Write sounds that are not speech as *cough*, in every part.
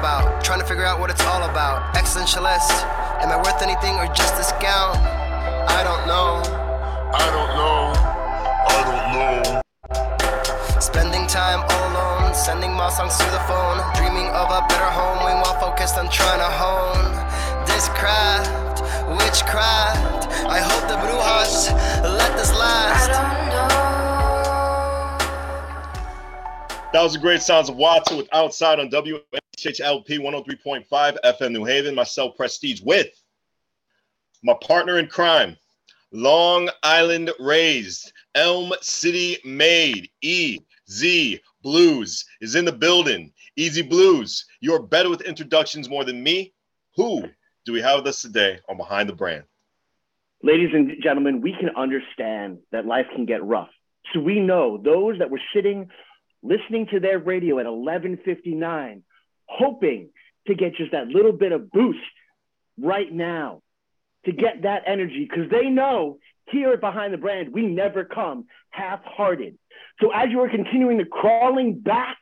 about. Trying to figure out what it's all about. Existentialist. Am I worth anything or just discount? I don't know. I don't know. I don't know. Spending time all alone, sending my songs to the phone, dreaming of a better home while focused on trying to hone this craft, witchcraft. I hope the brujas let this last. That was the great sounds of Watson with Outside on WNHHLP 103.5 FM New Haven. Myself, Prestige, with my partner in crime, Long Island raised, Elm City made, E Z Blues is in the building. EZ BlueZ, you're better with introductions more than me. Who do we have with us today on Behind the Brand? Ladies and gentlemen, we can understand that life can get rough. So we know those that were sitting listening to their radio at 11:59 hoping to get just that little bit of boost right now to get that energy because they know here Behind the Brand, we never come half hearted. So as you are continuing to crawling back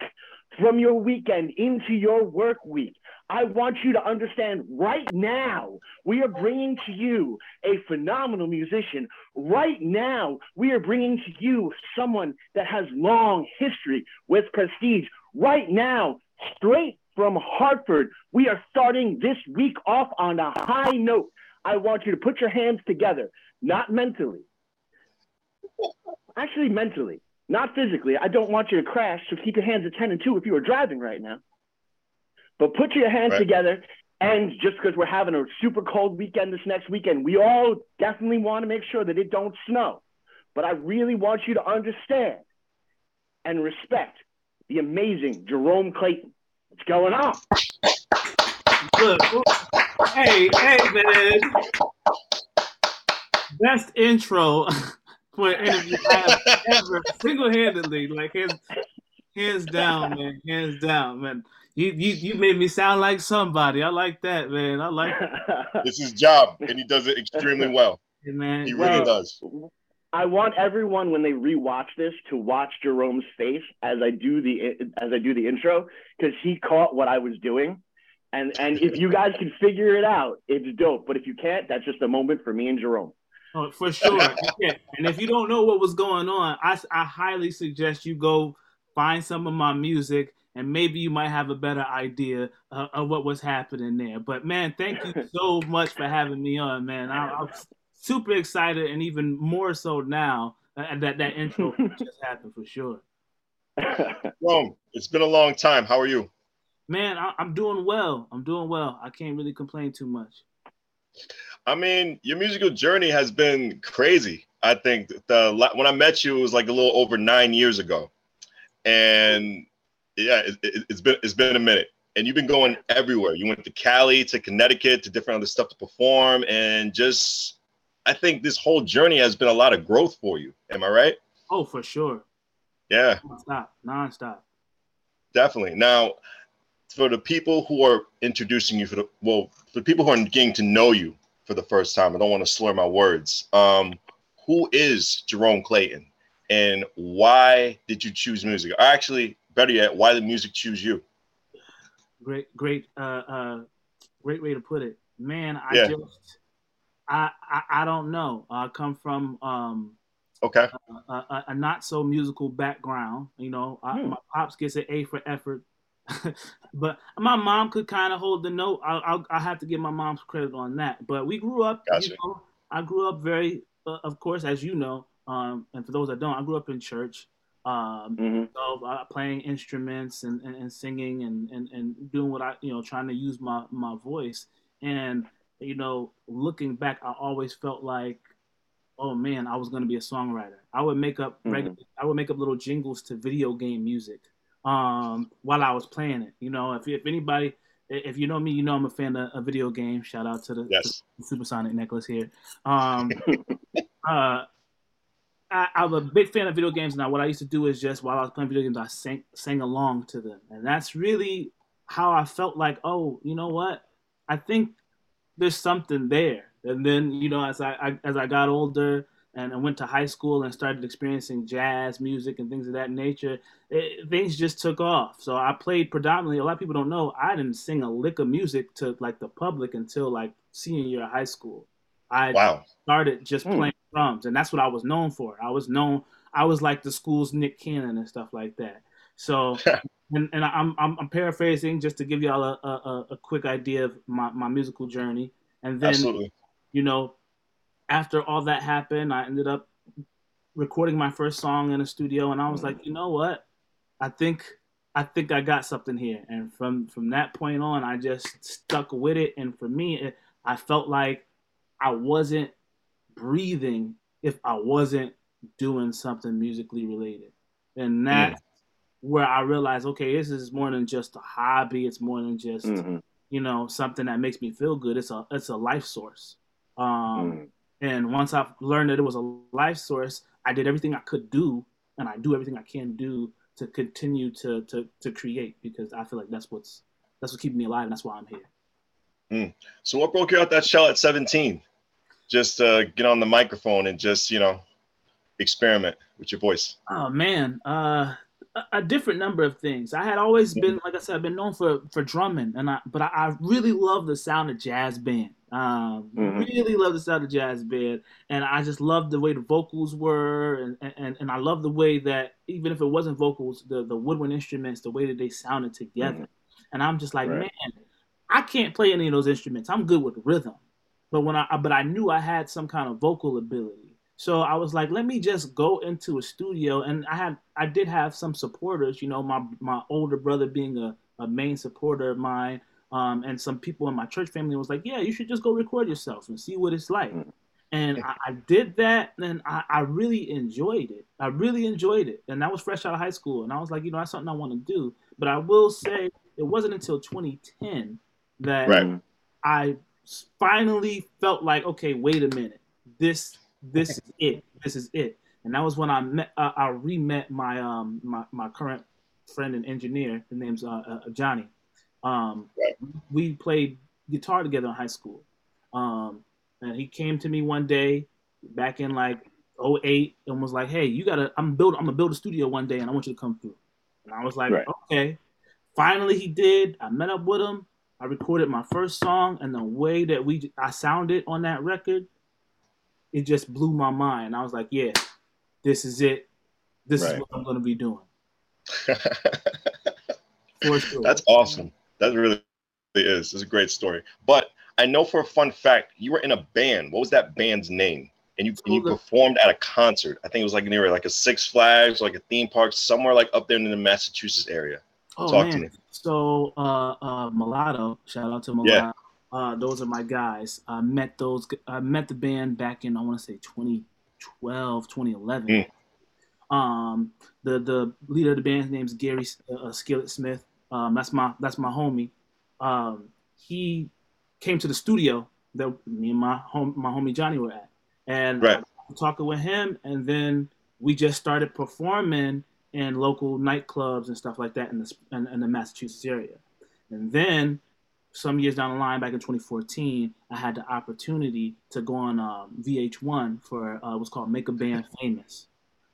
from your weekend into your work week, I want you to understand right now, we are bringing to you a phenomenal musician. Right now, we are bringing to you someone that has long history with prestige. Right now, straight from Hartford, we are starting this week off on a high note. I want you to put your hands together, not mentally. Actually, mentally, not physically. I don't want you to crash, so keep your hands at 10 and 2 if you are driving right now. But put your hands Right. together. And just because we're having a super cold weekend this next weekend, we all definitely want to make sure that it don't snow. But I really want you to understand and respect the amazing Jerome Clayton. What's going on? Look, hey, hey, man. Best intro *laughs* for an interview I have ever, single handedly, like hands, hands down, man, hands down, man. You, you, you made me sound like somebody. I like that, man. I like it, *laughs* It's his job, and he does it extremely well. man. He really Well, does. I want everyone when they rewatch this to watch Jerome's face as I do the as I do the intro because he caught what I was doing, and and if you guys can figure it out, it's dope. But if you can't, that's just a moment for me and Jerome. Oh, for sure. Yeah. And if you don't know what was going on, I, I highly suggest you go find some of my music and maybe you might have a better idea uh, of what was happening there. But man, thank you *laughs* so much for having me on, man. I, I'm super excited and even more so now uh, that that intro *laughs* just happened for sure. *laughs* Rome, it's been a long time. How are you? Man, I, I'm doing well. I'm doing well. I can't really complain too much. I mean, your musical journey has been crazy. I think the when I met you, it was like a little over nine years ago, and yeah, it, it, it's been it's been a minute. And you've been going everywhere. You went to Cali, to Connecticut, to different other stuff to perform, and just I think this whole journey has been a lot of growth for you. Am I right? Oh, for sure. Yeah, Nonstop. Nonstop. definitely. Now, for the people who are introducing you for the well, for the people who are getting to know you for the first time, I don't want to slur my words. Um, who is Jerome Clayton, and why did you choose music? Or actually, better yet, why did music choose you? great great uh uh great way to put it man i Yeah. just I, I i don't know i come from um Okay, a, a, a not so musical background you know I, Hmm. my pops gets an a for effort *laughs* but my mom could kind of hold the note I'll, I'll have to give my mom's credit on that but we grew up Gotcha. you know i grew up very uh, of course as you know um and for those that don't i grew up in church um Mhm. of uh, playing instruments and, and, and singing and, and, and doing what I, you know, trying to use my, my voice. And, you know, looking back, I always felt like, oh man, I was going to be a songwriter. I would make up, Mhm. regular, I would make up little jingles to video game music um, while I was playing it. You know, if, if anybody, if you know me, you know I'm a fan of, of video games. Shout out to the, yes, the Supersonic necklace here. Um, *laughs* uh, I, I'm a big fan of video games now. What I used to do is just while I was playing video games, I sang sang along to them, and that's really how I felt like, oh, you know what? I think there's something there. And then you know, as I, I as I got older, and I went to high school and started experiencing jazz music and things of that nature, it, things just took off. So I played predominantly. A lot of people don't know I didn't sing a lick of music to like the public until like senior year of high school. I Wow. started just Hmm. playing drums, and that's what I was known for. I was known. I was like the school's Nick Cannon and stuff like that. So, *laughs* and, and I'm, I'm I'm paraphrasing just to give y'all a, a, a quick idea of my, my musical journey, and then Absolutely. you know, after all that happened, I ended up recording my first song in a studio, and I was like, you know what, I think I think I got something here, and from from that point on, I just stuck with it, and for me, it, I felt like I wasn't breathing if I wasn't doing something musically related, and that's where I realized, okay, this is more than just a hobby. It's more than just Mhm. you know something that makes me feel good. It's a it's a life source. Um, Mhm. and once I learned that it was a life source, I did everything I could do, and I do everything I can do to continue to to to create because I feel like that's what's that's what keeping me alive, and that's why I'm here. So what broke you out that shell at 17? Just uh, get on the microphone and just, you know, experiment with your voice. Oh man, uh, a, a different number of things. I had always been, like I said, I've been known for for drumming, and I but I, I really love the sound of jazz band. Um, Mhm. really love the sound of jazz band, and I just loved the way the vocals were, and and and I love the way that even if it wasn't vocals, the the woodwind instruments, the way that they sounded together, and I'm just like, Right. man, I can't play any of those instruments. I'm good with rhythm, but when I but I knew I had some kind of vocal ability. So I was like, let me just go into a studio, and I had I did have some supporters. You know, my my older brother being a, a main supporter of mine, um, and some people in my church family was like, yeah, you should just go record yourself and see what it's like. Mm. And I, I did that, and I, I really enjoyed it. I really enjoyed it, and that was fresh out of high school. And I was like, you know, that's something I want to do. But I will say, it wasn't until 2010 that Right. I finally felt like, okay, wait a minute, this this is it, this is it, and that was when I met, uh, I re-met my um my, my current friend and engineer. His name's uh, uh, Johnny. Um, we played guitar together in high school, um, and he came to me one day back in like 08 and was like, hey, you gotta, I'm build, I'm gonna build a studio one day, and I want you to come through. And I was like, Right. okay. Finally, he did. I met up with him. I recorded my first song, and the way that we I sounded on that record, it just blew my mind. I was like, yeah, this is it. This is what I'm gonna be doing *laughs* for sure. That's awesome. That really is. It's a great story. But I know for a fun fact, you were in a band. What was that band's name? And you, and you the- performed at a concert. I think it was like near like a Six Flags, like a theme park, somewhere like up there in the Massachusetts area. Oh Talk to man. me. So uh uh Mulatto, shout out to Mulatto. Yeah. Uh those are my guys. I met those I met the band back in I want to say 2012, 2011. Mm. Um the the leader of the band's name's Gary uh, Skillet Smith. Um that's my that's my homie. Um he came to the studio that me and my home my homie Johnny were at. And Right. Talking with him and then we just started performing in local nightclubs and stuff like that in the in, in the Massachusetts area. And then some years down the line, back in 2014, I had the opportunity to go on um, VH1 for uh, what's called Make a Band Famous.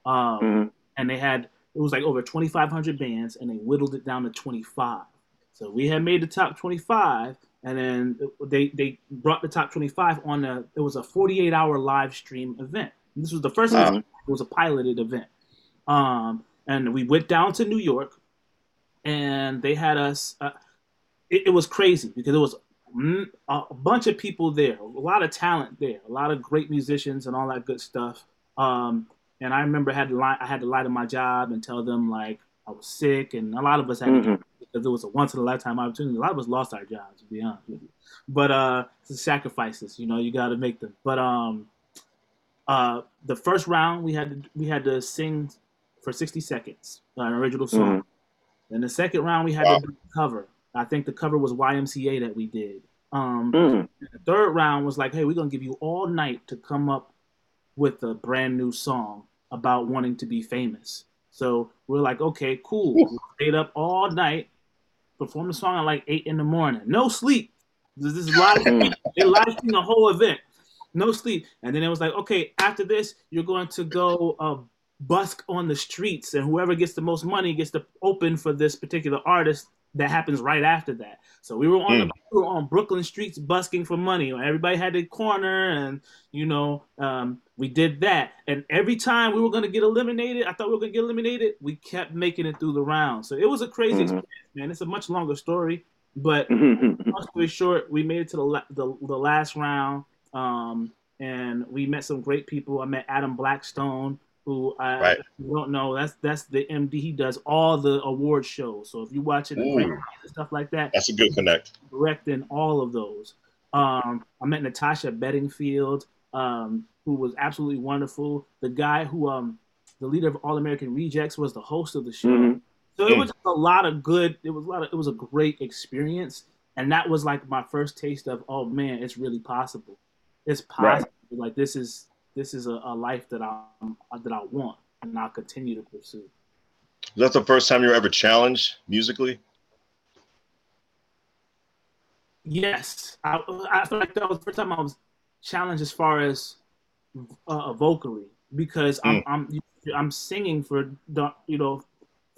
Um, Mhm. And they had it was like over 2,500 bands, and they whittled it down to 25. So we had made the top 25, and then they they brought the top 25 on a it was a 48 hour live stream event. This was the first Wow. time it was a piloted event. Um, and we went down to New York, and they had us. Uh, it, it was crazy because it was mm, a bunch of people there, a lot of talent there, a lot of great musicians and all that good stuff. Um, and I remember I had to lie, I had to lie to my job and tell them like I was sick, and a lot of us had to Mhm. because it was a once in a lifetime opportunity. A lot of us lost our jobs, to be honest with you. But uh, the sacrifices, you know, you got to make them. But um, uh, the first round we had to we had to sing for sixty seconds uh, an original song. Then the second round we had Wow. to do a cover. I think the cover was YMCA that we did. Um, Mhm. the third round was like, hey, we're gonna give you all night to come up with a brand new song about wanting to be famous. So we're like, okay, cool. We stayed up all night, performed the song at like eight in the morning. No sleep. This is live. Mhm. they live streamed the whole event. no sleep. And then it was like, okay, after this, you're going to go uh, busk on the streets, and whoever gets the most money gets to open for this particular artist. That happens right after that. So we were on the, we were on Brooklyn streets busking for money. Everybody had their corner, and you know, um, we did that. And every time we were going to get eliminated, I thought we were going to get eliminated. We kept making it through the round. So it was a crazy Mhm. experience, man. It's a much longer story, but Mhm. long story short, we made it to the la- the, the last round, um, and we met some great people. I met Adam Blackstone, who I Right. if you don't know that's that's the MD. He does all the award shows. So if you watch it, Ooh. and stuff like that, That's a good connect. directing all of those. Um, I met Natasha Bedingfield, um, who was absolutely wonderful. The guy who, um, the leader of All American Rejects, was the host of the show. Mhm. So it Mm. was a lot of good. It was a lot of. It was a great experience, and that was like my first taste of, oh man, it's really possible. It's Right. possible. Like this is this is a, a life that I that I want, and I'll continue to pursue. Is that the first time you were ever challenged musically? Yes, I, I feel like that was the first time I was challenged as far as uh, vocally because I'm I'm I'm singing for you know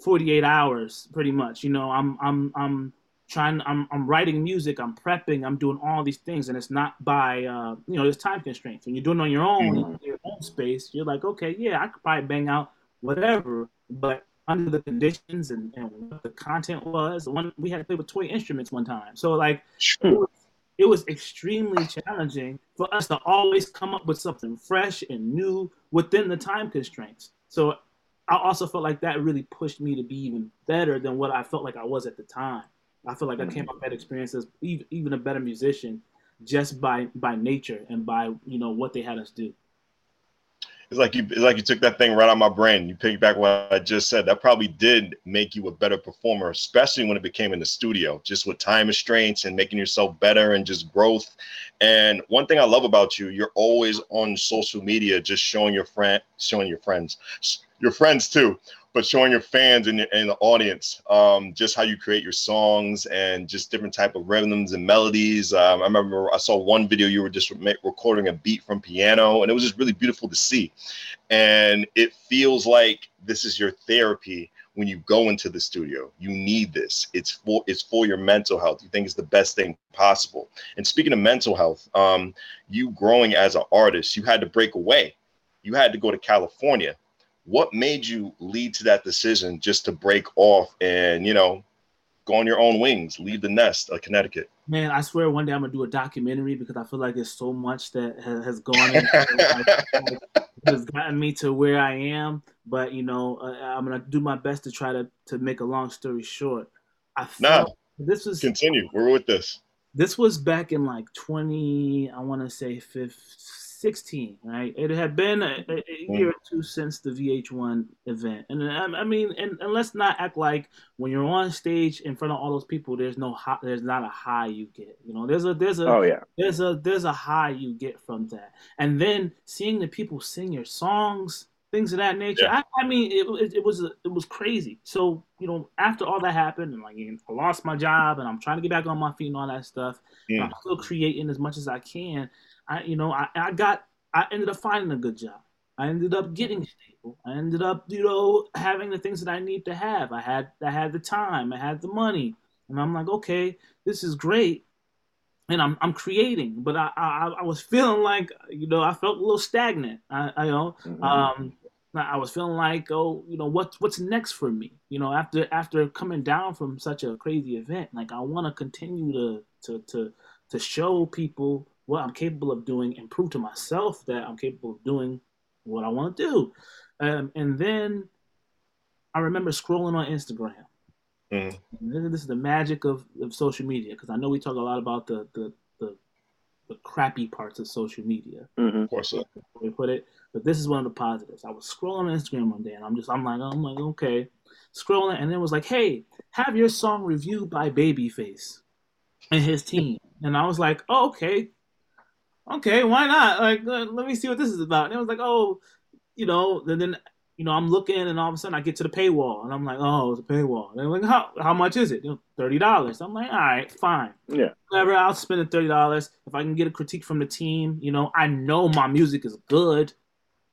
48 hours pretty much. You know, I'm I'm I'm trying I'm I'm writing music, I'm prepping, I'm doing all these things, and it's not by uh, you know there's time constraints. When you're doing it on your own, Mhm. your own space, you're like, okay, yeah, I could probably bang out whatever, but under the conditions and, and what the content was, one we had to play with toy instruments one time, so like it was, it was extremely challenging for us to always come up with something fresh and new within the time constraints. So I also felt like that really pushed me to be even better than what I felt like I was at the time. I feel like I came mm-hmm. up that experience as even, a better musician just by by nature and by you know what they had us do. It's like you it's like you took that thing right out of my brain. You piggyback what I just said. That probably did make you a better performer, especially when it became in the studio, just with time restraints and making yourself better and just growth. And one thing I love about you, you're always on social media, just showing your friend, showing your friends, your friends too, but showing your fans and, and the audience um, just how you create your songs and just different type of rhythms and melodies. Um, I remember I saw one video you were just recording a beat from piano, and it was just really beautiful to see. And it feels like this is your therapy when you go into the studio. You need this. It's for it's for your mental health. You think it's the best thing possible. And speaking of mental health, um, you growing as an artist, you had to break away. You had to go to California what made you lead to that decision just to break off and you know go on your own wings leave the nest of connecticut Man, I swear one day I'm gonna do a documentary because I feel like there's so much that has, gone into *laughs* has gotten me to where I am. But you know, uh, I'm gonna do my best to try to to make a long story short. I felt this was continue we're with this this was back in like 20 i want to say 15, 16 right? It had been a, a year or two since the vh1 event. And I, I mean and, and let's not act like when you're on stage in front of all those people there's no high, there's not a high you get you know? There's a there's a Oh yeah. there's a there's a high you get from that. And then seeing the people sing your songs things of that nature Yeah. I, I mean it, it, it was it was crazy. So you know after all that happened and like i lost my job and i'm trying to get back on my feet and all that stuff Mm. i'm still creating as much as i can i you know i, I got i ended up finding a good job I ended up getting stable. I ended up, you know, having the things that I need to have. I had, I had the time. I had the money, and I'm like, okay, this is great and I'm I'm creating, but I, I I was feeling like you know I felt a little stagnant. I, I you know Mhm. um I was feeling like oh you know what what's next for me you know after after coming down from such a crazy event like I want to continue to to to to show people what I'm capable of doing and prove to myself that I'm capable of doing what I want to do, um, and then I remember scrolling on Instagram. And This is the magic of, of social media because I know we talk a lot about the, the the the crappy parts of social media. Mhm. of course uh, We put it, but this is one of the positives. I was scrolling on Instagram one day, and I'm just I'm like I'm like okay, scrolling, and it was like, hey, have your song reviewed by Babyface and his team, and I was like, oh, okay, okay, why not? Like let, let me see what this is about. And it was like, oh, you know, and then you know, I'm looking, and all of a sudden I get to the paywall, and I'm like, oh, it's a paywall. And they're like, how how much is it? Thirty dollars. I'm like, all right, fine. Yeah. Whatever. I'll spend the thirty dollars if I can get a critique from the team. You know, I know my music is good.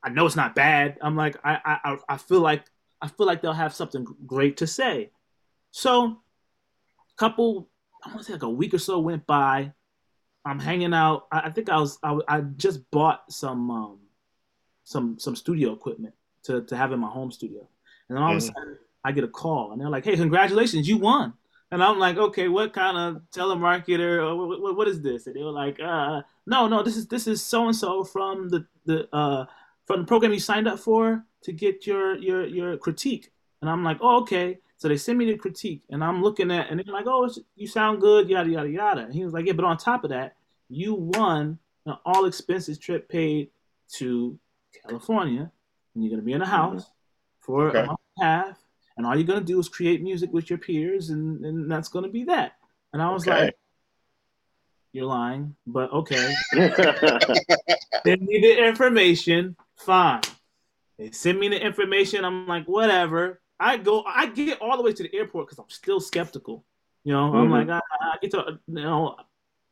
I know it's not bad. I'm like, I I I feel like I feel like they'll have something great to say. So, a couple, I want to say like a week or so went by. I'm hanging out. I, I think I was I, I just bought some um some some studio equipment to to have in my home studio, and then all mm-hmm. of a mm-hmm. sudden I get a call, and they're like, "Hey, congratulations, you won!" And I'm like, "Okay, what kind of telemarketer? Or what, what, what is this?" And they were like, uh, "No, no, this is this is so and so from the the uh from the program you signed up for to get your your your critique." And I'm like, "Oh, okay." So they send me the critique, and I'm looking at, and they're like, "Oh, you sound good, yada yada yada." And he was like, "Yeah, but on top of that, you won an all expenses trip paid to California, and you're gonna be in a house mm-hmm. for okay. a month and a half, and all you're gonna do is create music with your peers, and, and that's gonna be that." And I was okay. like, "You're lying, but okay." *laughs* they need the information, fine. They send me the information. I'm like, whatever. I go, I get all the way to the airport because I'm still skeptical. You know, mm-hmm. I'm like, I, I, get to, you know,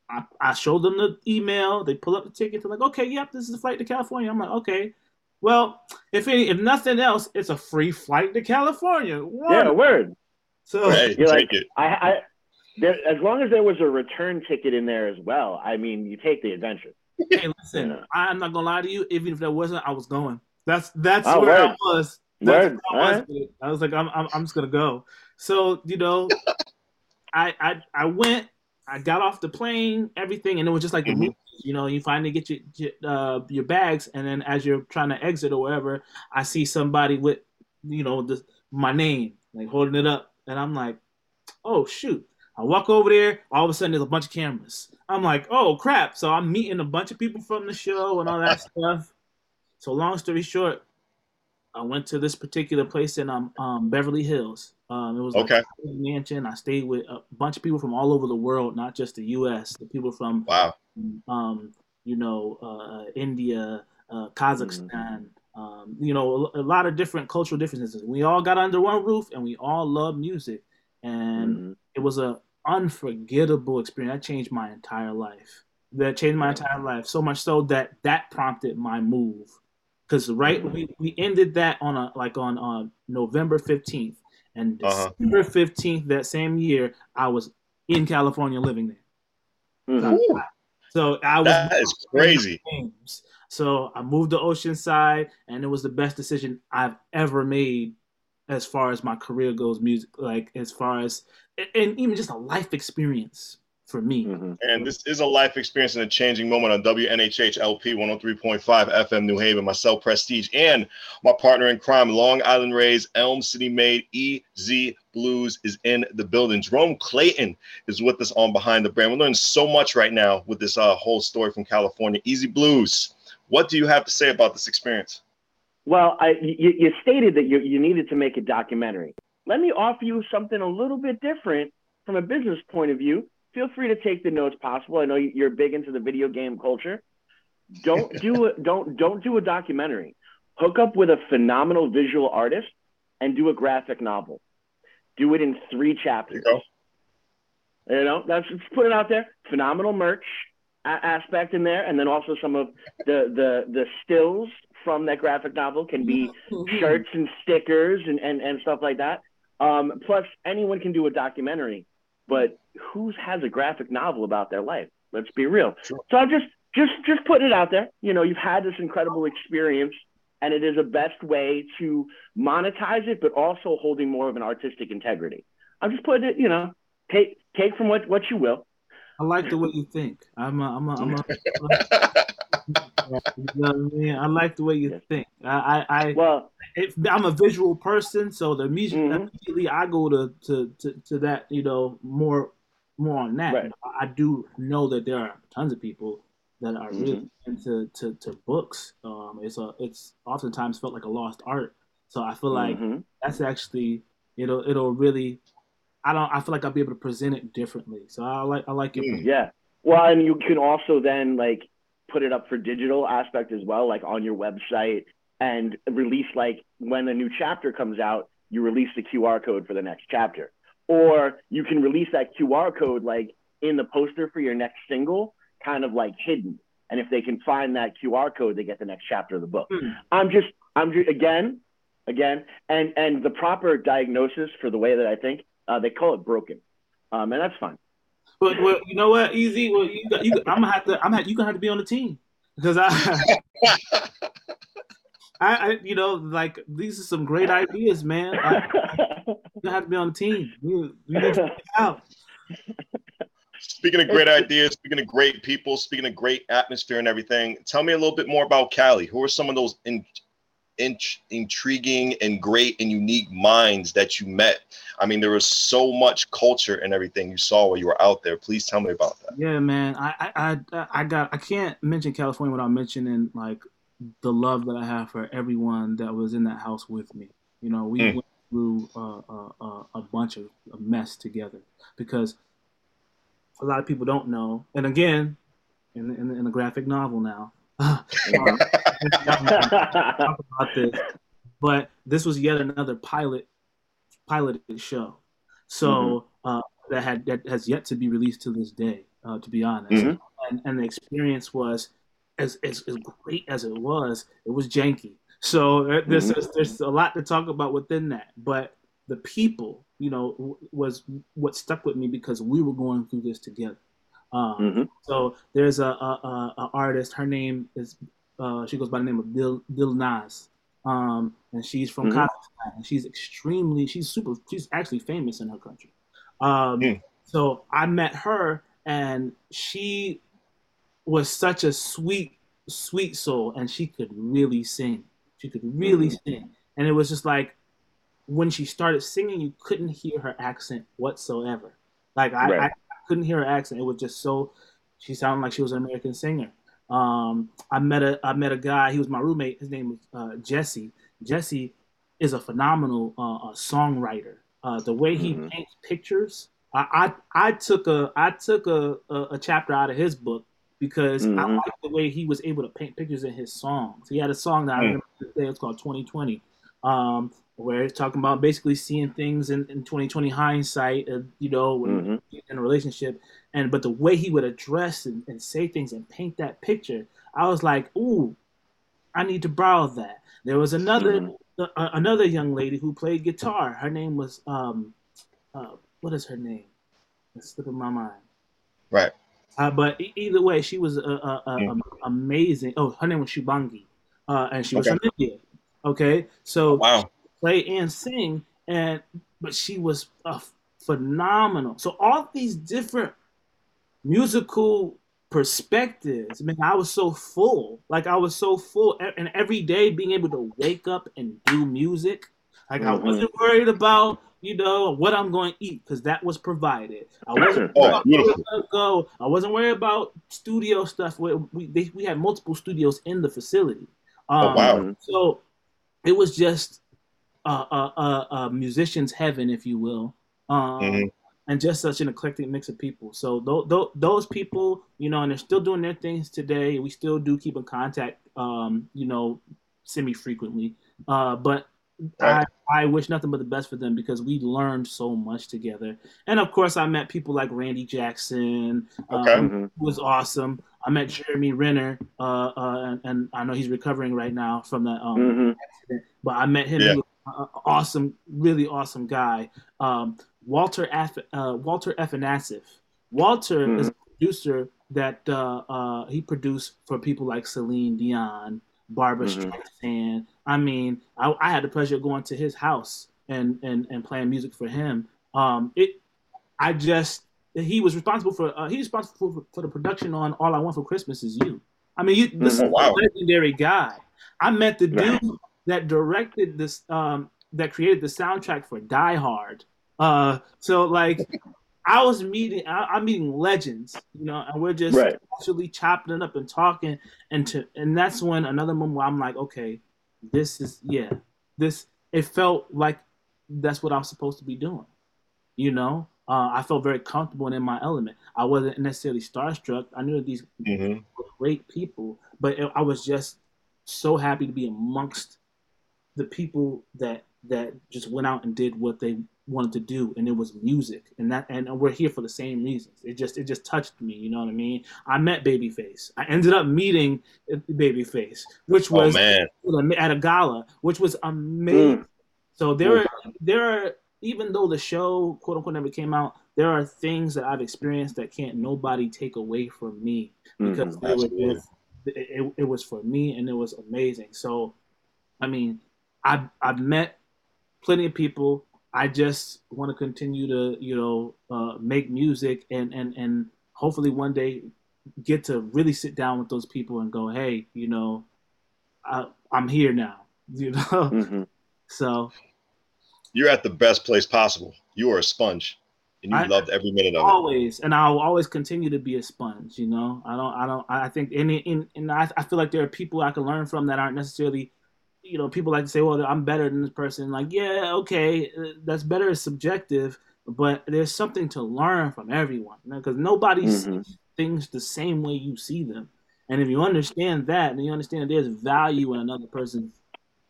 I, I show them the email. They pull up the ticket. They're like, okay, yep, this is the flight to California. I'm like, okay. Well, if any, if nothing else, it's a free flight to California. Yeah, word. So hey, you're like, it. I, I there, as long as there was a return ticket in there as well. I mean, you take the adventure. Hey, listen, yeah. I'm not gonna lie to you. Even if there wasn't, I was going. That's that's oh, where word. I was. Was. Right. I was like, I'm, I'm, I'm just gonna go. So you know, *laughs* I, I, I went. I got off the plane, everything, and it was just like mm-hmm. You know, you finally get your uh, your bags, and then as you're trying to exit or whatever, I see somebody with, you know, the, my name like holding it up, and I'm like, oh shoot. I walk over there. All of a sudden, there's a bunch of cameras. I'm like, oh crap! So I'm meeting a bunch of people from the show and all that *laughs* stuff. So long story short, I went to this particular place in um, um Beverly Hills. Um, it was okay. Like a mansion. I stayed with a bunch of people from all over the world, not just the U.S. The people from wow, um, you know, uh, India, uh, Kazakhstan. Mm-hmm. Um, you know, a, a, lot of different cultural differences. We all got under one roof, and we all love music, and mm-hmm. it was a unforgettable experience. That changed my entire life. That changed my entire life so much so that that prompted my move because right we, we ended that on a like on uh, November fifteenth, and uh-huh. December fifteenth that same year I was in California living there. Mm-hmm. So I was that is crazy. Games. So I moved to Oceanside, and it was the best decision I've ever made as far as my career goes, music like as far as and even just a life experience for me. Mm-hmm. And this is a life experience and a changing moment on WNHH LP 103.5 FM New Haven. Myself, Prestige, and my partner in crime, Long Island Rays, Elm City made EZ BlueZ is in the building. Jerome Clayton is with us on Behind the Brand. We're learning so much right now with this uh, whole story from California. EZ BlueZ. What do you have to say about this experience? Well, I, you, you stated that you, you needed to make a documentary. Let me offer you something a little bit different from a business point of view feel free to take the notes possible. I know you're big into the video game culture. Don't *laughs* do a, don't don't do a documentary. Hook up with a phenomenal visual artist and do a graphic novel. Do it in three chapters. You, you know, that's just put it out there. Phenomenal merch a- aspect in there, and then also some of the the the stills from that graphic novel can be *laughs* shirts and stickers and, and, and stuff like that. Um, plus, anyone can do a documentary but who has a graphic novel about their life? Let's be real. Sure. So I'm just just just putting it out there. You know, you've had this incredible experience, and it is a best way to monetize it, but also holding more of an artistic integrity. I'm just putting it. You know, take take from what what you will. I like the way you think. I'm a, I'm a, I'm a, *laughs* you know what I mean? I like the way you think. I, I, I well, I'm a visual person, so the music mm-hmm. immediately I go to, to, to, to, that, you know, more, more on that. Right. I do know that there are tons of people that are really mm-hmm. into to, to books. Um, it's a, it's oftentimes felt like a lost art. So I feel like mm-hmm. that's actually, it'll, it'll really, I don't, I feel like I'll be able to present it differently. So I like, I like it. Mm, yeah. Well, and you can also then like put it up for digital aspect as well, like on your website and release like when a new chapter comes out, you release the QR code for the next chapter. Or you can release that QR code like in the poster for your next single, kind of like hidden. And if they can find that QR code, they get the next chapter of the book. Hmm. I'm just, I'm just, again, again, and and the proper diagnosis for the way that I think, uh, they call it broken, um, and that's fine. But well, you know what, Easy. Well, you, got, you I'm gonna have to. I'm have, you gonna have to be on the team because I, *laughs* I, I, you know, like these are some great ideas, man. I, *laughs* you gonna have to be on the team. You, you need to get out. Speaking of great ideas, speaking of great people, speaking of great atmosphere and everything, tell me a little bit more about Cali. Who are some of those in, in, intriguing and great and unique minds that you met? I mean, there was so much culture and everything you saw while you were out there. Please tell me about that. Yeah, man. I, I, I, got. I can't mention California without mentioning like the love that I have for everyone that was in that house with me. You know, we Mm. went through uh, a bunch of a mess together because a lot of people don't know. And again, in in, in the graphic novel now, about this, but this was yet another pilot piloted show. So uh, that had that has yet to be released to this day. Uh, to be honest, Mhm. and and the experience was as, as as great as it was, it was janky. So uh, there's Mhm. there's, there's a lot to talk about within that, but the people, you know, w- was what stuck with me because we were going through this together. Um, Mhm. So there's a, a, a, a artist. Her name is uh, she goes by the name of Dil Dil Nas, um, and she's from Mhm. Kazakhstan. And she's extremely she's super she's actually famous in her country. Um, Mm. So I met her, and she was such a sweet sweet soul, and she could really sing. She could really sing, and it was just like when she started singing, you couldn't hear her accent whatsoever. Like I, Right. I couldn't hear her accent. It was just so. She sounded like she was an American singer. Um, I met a I met a guy. He was my roommate. His name was uh, Jesse. Jesse is a phenomenal uh, uh, songwriter. Uh, the way he Mhm. paints pictures, I, I I took a I took a, a, a chapter out of his book because I Mhm. like the way he was able to paint pictures in his songs. He had a song that I Mm. remember today. It's called 2020, um, where it's talking about basically seeing things in, in 2020 hindsight. Uh, you know, when Mhm. in a relationship, and but the way he would address and, and say things and paint that picture, I was like, ooh, I need to borrow that. There was another Mhm. uh, another young lady who played guitar. Her name was um, uh, what is her name? It's slipping my mind. Right. Uh, but either way, she was uh, uh, uh, Mm. amazing. Oh, her name was Shubangi, uh, and she was Okay. from India. Okay, so Wow. Play and sing, and but she was uh, phenomenal. So all these different musical perspectives. Man, I was so full. Like I was so full, and every day being able to wake up and do music. Like I Mhm. wasn't worried about you know what I'm going to eat because that was provided. I wasn't Oh, worried about where beautiful. go. I wasn't worried about studio stuff. Where we they, we had multiple studios in the facility. Um, Oh, wow. So it was just a, musician's heaven, if you will, um, Mhm. and just such an eclectic mix of people. So th- th- those people, you know, and they're still doing their things today. We still do keep in contact, um, you know, semi frequently. Uh, but I, I wish nothing but the best for them because we learned so much together. And of course, I met people like Randy Jackson, Okay. um, who was awesome. I met Jeremy Renner, uh, uh, and, and I know he's recovering right now from that um, Mhm. accident. But I met him. Yeah. He was an awesome, really awesome guy. Um, Walter F. Uh, Walter Afanasieff. Walter is a producer that uh, uh, he produced for people like Celine Dion, Barbra Mhm. Streisand. I mean, I, I had the pleasure of going to his house and and, and playing music for him. Um, it, I just he was responsible for uh, he's responsible for, for the production on All I Want for Christmas Is You. I mean, you, this Mhm. is Wow. a legendary guy. I met the dude that directed this, um, that created the soundtrack for Die Hard. Uh, so like, I was meeting, I, I'm meeting legends, you know, and we're just Right. actually chopping it up and talking, and to, and that's when another moment where I'm like, okay, this is yeah, this. It felt like that's what I was supposed to be doing, you know. Uh, I felt very comfortable and in my element. I wasn't necessarily starstruck. I knew these Mhm. were great people, but it, I was just so happy to be amongst the people that that just went out and did what they wanted to do and it was music and that and we're here for the same reasons it just it just touched me you know what i mean i met babyface i ended up meeting babyface which Oh was man, at a gala which was amazing Mm. so there are there are even though the show quote unquote never came out there are things that i've experienced that can't nobody take away from me because Mhm. were Absolutely. just, it, it, it was for me and it was amazing. So, I mean, I've, I've met plenty of people. I just want to continue to, you know, uh, make music and, and, and hopefully one day get to really sit down with those people and go, hey, you know, I, I'm here now, *laughs* you know? Mhm. So, you're at the best place possible. You are a sponge, and you I- loved every minute of it. always and i'll always continue to be a sponge you know i don't i don't i think any in and I, I feel like there are people i can learn from that aren't necessarily you know people like to say well i'm better than this person like yeah okay that's better is subjective but there's something to learn from everyone because nobody Mhm. sees things the same way you see them and if you understand that then you understand there's value in another person's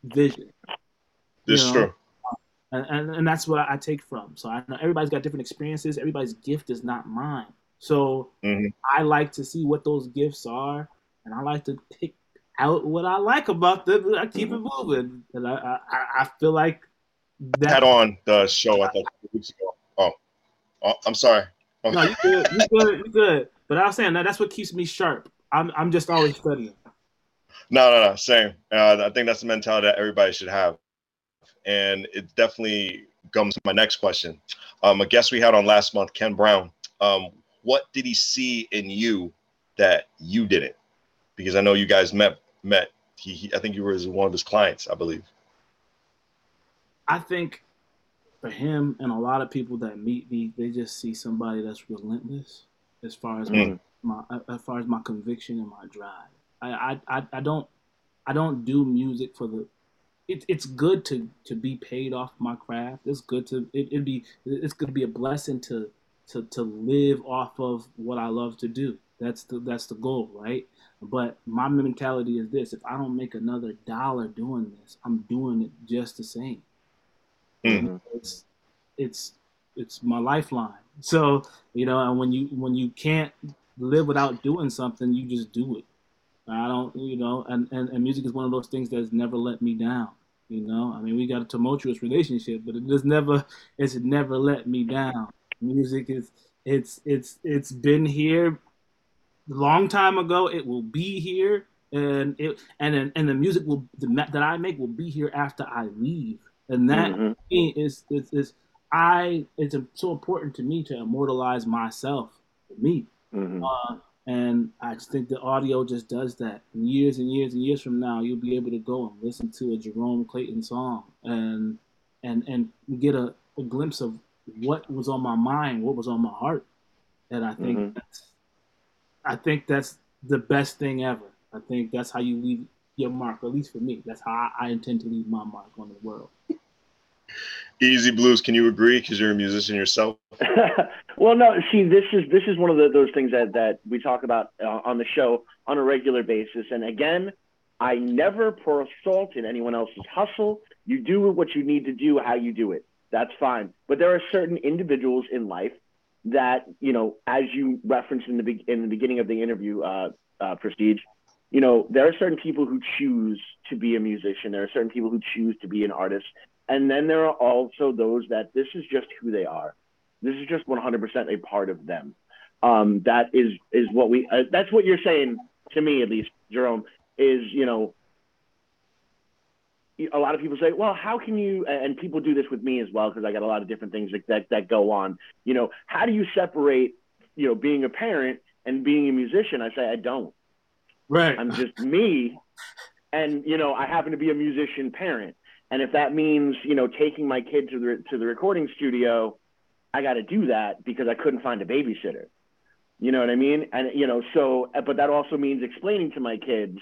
vision This you is know, true. and, and, and that's what I take from. So I know everybody's got different experiences. Everybody's gift is not mine. So Mhm. I like to see what those gifts are, and I like to pick out what I like about them. I keep it moving, and I I, I feel like that. Had on the show I thought two weeks ago. Oh, oh I'm sorry. No, you good, you good, you good. But I was saying that that's what keeps me sharp. I'm I'm just always studying. No, no, no. Same. Uh, I think that's the mentality that everybody should have, and it definitely comes to my next question. Um, a guest we had on last month, Ken Brown. Um, what did he see in you that you didn't? Because I know you guys met. Met. He, he I think you were his, one of his clients, I believe. I think for him and a lot of people that meet me, they just see somebody that's relentless as far as Mm. my, my as far as my conviction and my drive. I I, I, I don't I don't do music for the. It, it's good to to be paid off my craft. It's good to it, it'd be it's to be a blessing to to to live off of what I love to do. That's the that's the goal, right? But my mentality is this: if I don't make another dollar doing this, I'm doing it just the same Mhm. it's it's it's my lifeline. So you know, and when you when you can't live without doing something, you just do it. I don't, you know, and, and, and music is one of those things that's never let me down. You know, I mean, we got a tumultuous relationship, but it just never, it's never let me down. Music is, it's, it's, it's been here long time ago. It will be here, and it, and then- and the music will the, that I make will be here after I leave, and that Mhm. is is, is I it's so important to me to immortalize myself, me, Mhm. uh, and I just think the audio just does that. And years and years and years from now, you'll be able to go and listen to a Jerome Clayton song and and and get a, a glimpse of what was on my mind, what was on my heart, and I think Mhm. that's I think that's the best thing ever. I think that's how you leave your mark, at least for me. That's how I, I intend to leave my mark on the world. EZ BlueZ, can you agree? Because you're a musician yourself. *laughs* well, no. See, this is this is one of the, those things that that we talk about uh, on the show on a regular basis. And again, I never pour salt in anyone else's hustle. You do what you need to do, how you do it. That's fine. But there are certain individuals in life that you know, as you referenced in the be- in the beginning of the interview, uh, uh, Prestige. You know, there are certain people who choose to be a musician. There are certain people who choose to be an artist. And then there are also those that this is just who they are. This is just 100% a part of them. Um, that is is what we. Uh, that's what you're saying to me, at least, Jerome. Is you know, a lot of people say, well, how can you? And people do this with me as well because I got a lot of different things that, that that go on. You know, how do you separate, you know, being a parent and being a musician? I say I don't. Right. I'm just me, and you know, I happen to be a musician parent. And if that means, you know, taking my kid to the to the recording studio, I got to do that because I couldn't find a babysitter. You know what I mean? And you know, so but that also means explaining to my kids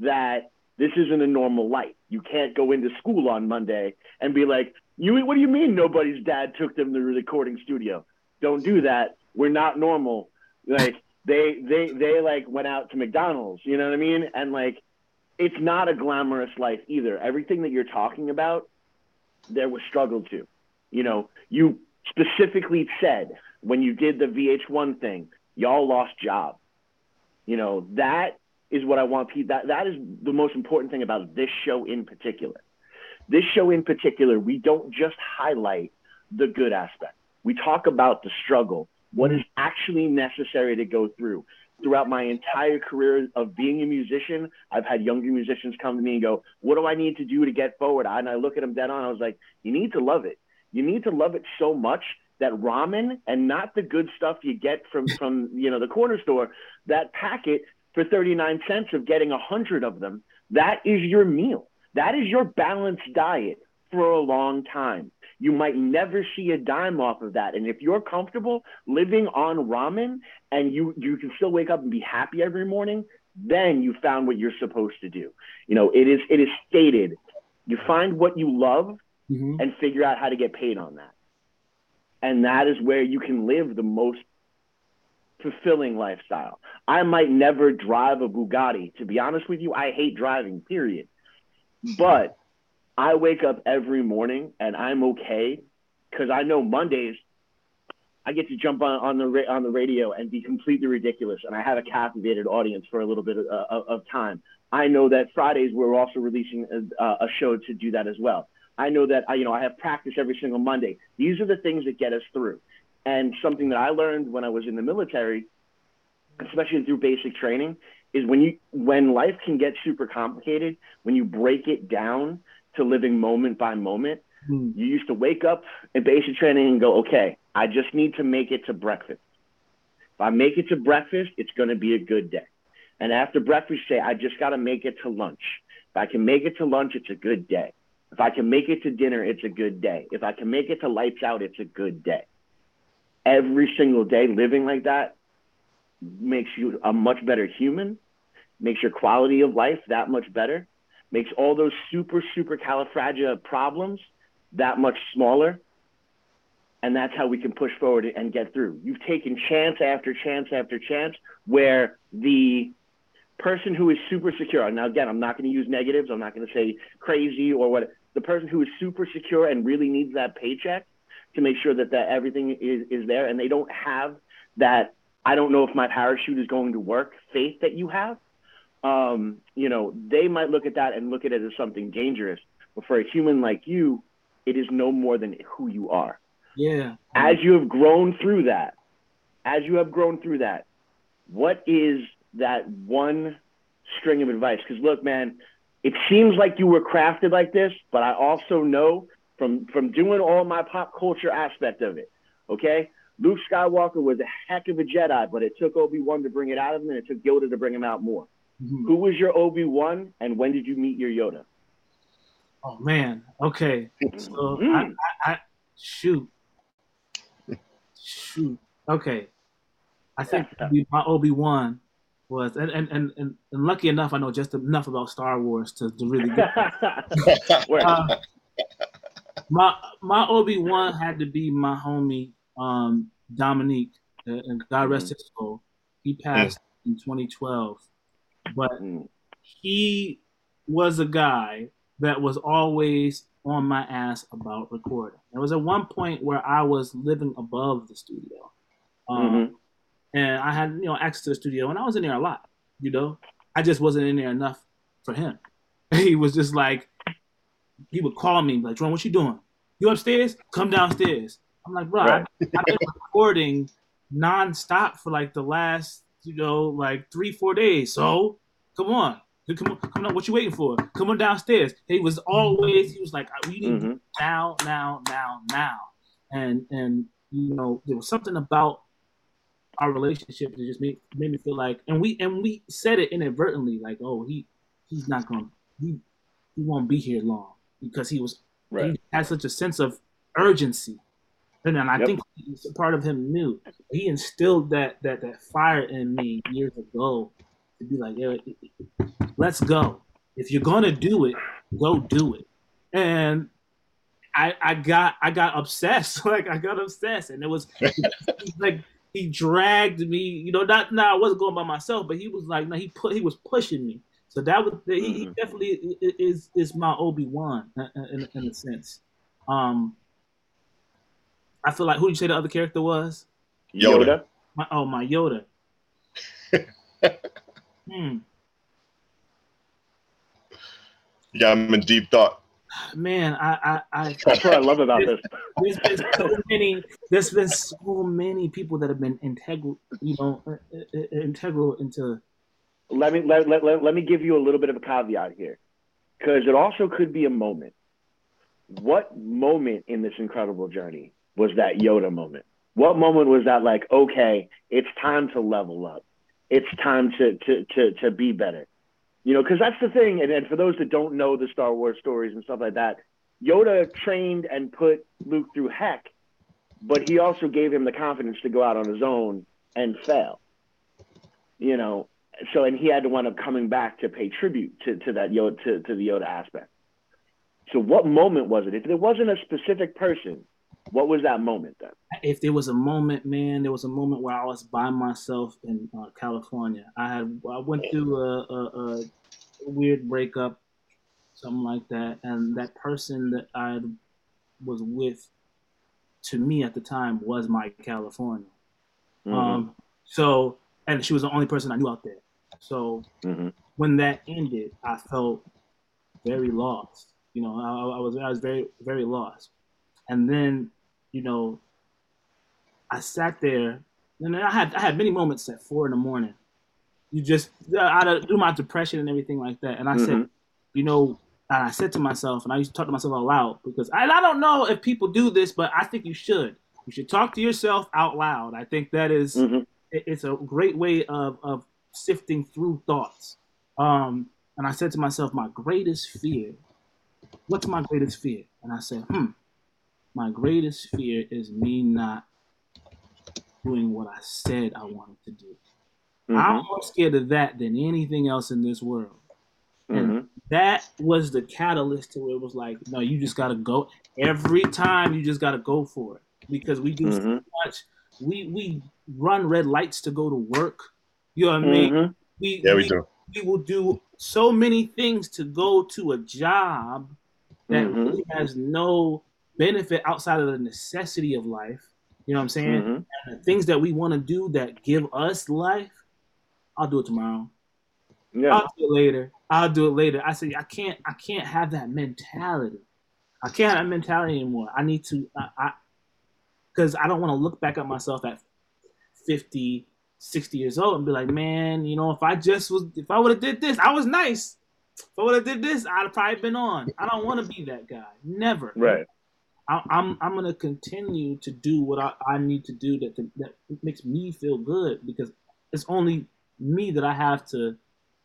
that this isn't a normal life. You can't go into school on Monday and be like, "You what do you mean nobody's dad took them to the recording studio?" Don't do that. We're not normal. Like they they they like went out to McDonald's, you know what I mean? And like it's not a glamorous life either. Everything that you're talking about, there was struggle to. You know, you specifically said when you did the VH1 thing, y'all lost jobs. You know, that is what I want people that that is the most important thing about this show in particular. This show in particular, we don't just highlight the good aspect. We talk about the struggle, what is actually necessary to go through. Throughout my entire career of being a musician, I've had younger musicians come to me and go, What do I need to do to get forward? And I look at them dead on. I was like, You need to love it. You need to love it so much that ramen and not the good stuff you get from from you know the corner store, that packet for 39 cents of getting a hundred of them, that is your meal. That is your balanced diet for a long time. You might never see a dime off of that. And if you're comfortable living on ramen and you, you can still wake up and be happy every morning, then you found what you're supposed to do. You know, it is it is stated, you find what you love mm-hmm. and figure out how to get paid on that. And that is where you can live the most fulfilling lifestyle. I might never drive a Bugatti. To be honest with you, I hate driving, period. But I wake up every morning and I'm okay because I know Mondays I get to jump on, on the on the radio and be completely ridiculous, and I have a captivated audience for a little bit of, of, of time. I know that Fridays we're also releasing a, a, show to do that as well. I know that I, you know I have practice every single Monday. These are the things that get us through. And something that I learned when I was in the military, especially through basic training, is when you when life can get super complicated, when you break it down to living moment by moment, mm. you used to wake up in basic training and go, okay, I just need to make it to breakfast. If I make it to breakfast, it's going to be a good day. And after breakfast, say, I just got to make it to lunch. If I can make it to lunch, it's a good day. If I can make it to dinner, it's a good day. If I can make it to lights out, it's a good day. Every single day living like that makes you a much better human, makes your quality of life that much better, makes all those super, super califragia problems that much smaller. And that's how we can push forward and get through. You've taken chance after chance after chance where the person who is super secure, now again, I'm not going to use negatives, I'm not going to say crazy or what, the person who is super secure and really needs that paycheck to make sure that, that everything is, is there and they don't have that I don't know if my parachute is going to work faith that you have, um, you know, they might look at that and look at it as something dangerous. But for a human like you, it is no more than who you are. Yeah. As you have grown through that, as you have grown through that, what is that one string of advice? Because look, man, it seems like you were crafted like this, but I also know from from doing all my pop culture aspect of it, okay? Luke Skywalker was a heck of a Jedi, but it took Obi Wan to bring it out of him, and it took Yoda to bring him out more. Mm-hmm. Who was your Obi Wan, and when did you meet your Yoda? Oh man, okay. So mm. I, I, I, shoot, shoot. Okay, I think my Obi Wan was, and, and and, and lucky enough, I know just enough about Star Wars to, to really get. *laughs* uh, my my Obi Wan had to be my homie um, Dominique, uh, and God rest mm. his soul, he passed mm. in 2012. But mm. he was a guy that was always on my ass about recording. There was at one point where I was living above the studio. Um, mm-hmm. And I had, you know, access to the studio and I was in there a lot, you know. I just wasn't in there enough for him. *laughs* he was just like, he would call me, like, Jerome, what you doing? You upstairs? Come downstairs. I'm like, bro, right. I've been recording nonstop for like the last, you know, like three, four days. So come on. Come on, come on, what you waiting for? Come on downstairs. He was always, he was like, we need mm-hmm. now, now, now, now. And and you know, there was something about our relationship that just made made me feel like and we and we said it inadvertently, like, oh, he he's not gonna he he won't be here long because he was right. he had such a sense of urgency and I yep. think part of him knew he instilled that that that fire in me years ago to be like, yeah, let's go. If you're gonna do it, go do it. And I I got I got obsessed. *laughs* like I got obsessed, and it was *laughs* like he dragged me. You know, not now I wasn't going by myself, but he was like, no, he put he was pushing me. So that was he, he Mhm. definitely i- i- is is my Obi Wan in, in a sense. Um, I feel like who did you say the other character was? Yoda. Yoda. My, oh, my Yoda. *laughs* hmm. Yeah, I'm in deep thought. Man, I, I, I *laughs* That's what I love about this. there's been so many. There's been so many people that have been integral, you know, integral into. Let me let, let, let, let me give you a little bit of a caveat here, because it also could be a moment. What moment in this incredible journey was that Yoda moment? What moment was that like, okay, it's time to level up. It's time to to to to be better. You know, because that's the thing. And, and for those that don't know the Star Wars stories and stuff like that, Yoda trained and put Luke through heck, but he also gave him the confidence to go out on his own and fail. You know, so and he had to wind up coming back to pay tribute to, to that Yoda to, to the Yoda aspect. So what moment was it? If there wasn't a specific person, what was that moment then? If there was a moment, man, there was a moment where I was by myself in uh, California. I had I went through a, a, a weird breakup, something like that, and that person that I was with, to me at the time, was my California. Mm-hmm. Um, so, and she was the only person I knew out there. So Mhm. when that ended, I felt very lost. You know, I, I was I was very very lost. And then, you know, I sat there, and I had I had many moments at four in the morning. You just out of through my depression and everything like that. And I said, Mhm. you know, and I said to myself, and I used to talk to myself out loud because I, I don't know if people do this, but I think you should. You should talk to yourself out loud. I think that is- Mhm. it- it's a great way of of sifting through thoughts. Um, and I said to myself, my greatest fear. What's my greatest fear? And I said, hmm, my greatest fear is me not doing what I said I wanted to do. I'm Mhm. more scared of that than anything else in this world. And Mhm. that was the catalyst to where it was like, no, you just gotta go. Every time you just gotta go for it. Because we do so Mhm. much. We we run red lights to go to work. You know what I mean? Mhm. We, Yeah, we do. we will do so many things to go to a job that Mhm. really has no benefit outside of the necessity of life. You know what I'm saying? Mhm. The things that we want to do that give us life, I'll do it tomorrow. Yeah. I'll do it later. I'll do it later. I say I can't. I can't have that mentality. I can't have that mentality anymore. I need to. I because I, don't want to look back at myself at 50, 60 years old and be like, man, you know, if I just was, if I would have did this, I was nice. If I would have did this, I'd have probably been on. I don't want to be that guy. Never. Right. I, I'm I'm gonna continue to do what I, I need to do that that makes me feel good because it's only me that I have to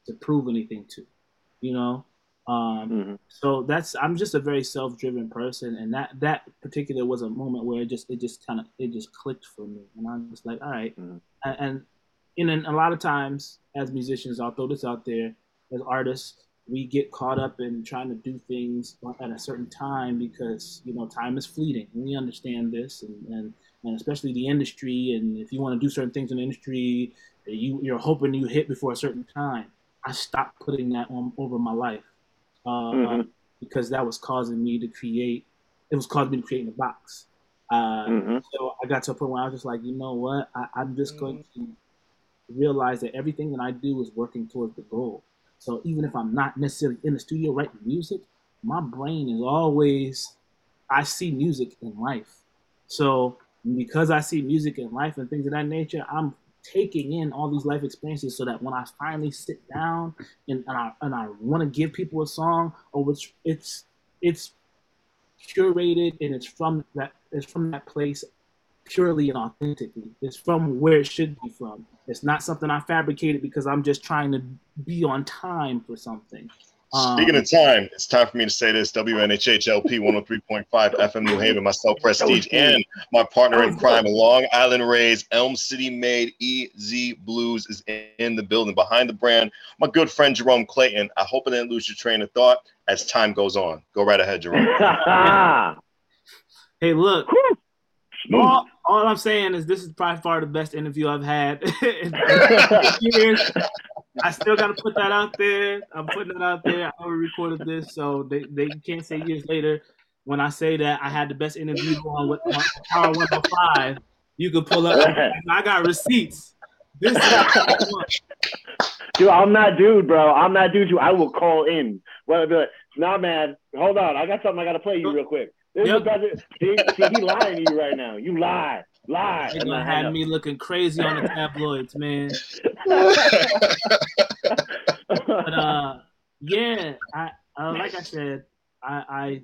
to prove anything to, you know. Um, Mhm. so that's I'm just a very self-driven person, and that that particular was a moment where it just it just kind of it just clicked for me, and I'm just like, all right. Mhm. And, and and a lot of times as musicians, I'll throw this out there as artists, we get caught up in trying to do things at a certain time because you know time is fleeting. And we understand this, and, and and especially the industry. And if you want to do certain things in the industry, you you're hoping you hit before a certain time. I stopped putting that on over my life uh, Mhm. because that was causing me to create. It was causing me to create in a box. Uh, Mhm. so I got to a point where I was just like, you know what? I, I'm just going to realize that everything that I do is working towards the goal. So even if I'm not necessarily in the studio writing music, my brain is always I see music in life. So because I see music in life and things of that nature, I'm taking in all these life experiences so that when I finally sit down and, and I and I want to give people a song, or it's it's it's curated and it's from that it's from that place purely and authentically. It's from where it should be from. It's not something I fabricated because I'm just trying to be on time for something. Um, Speaking of time, it's time for me to say this. WNHHLP 103.5 FM New Haven, myself, Prestige, and my partner in crime, Long Island Rays, Elm City made EZ BlueZ is in the building behind the brand. My good friend Jerome Clayton. I hope I didn't lose your train of thought as time goes on. Go right ahead, Jerome. *laughs* Hey, look, all, all I'm saying is this is by far the best interview I've had *laughs* in *laughs* years. I still got to put that out there. I'm putting it out there. I already recorded this, so they, they can't say years later when I say that I had the best interview on with on Power 105. You can pull up. I got receipts. This is *laughs* Dude, I'm not dude, bro. I'm not dude You, I will call in. Well, be like, nah, man, hold on. I got something I got to play you real quick. This Yep. is. See, see, he lying to you right now. You lie. Lie. They gonna have me looking crazy on the *laughs* tabloids, man. But *laughs* uh, yeah, I uh, like I said, I, I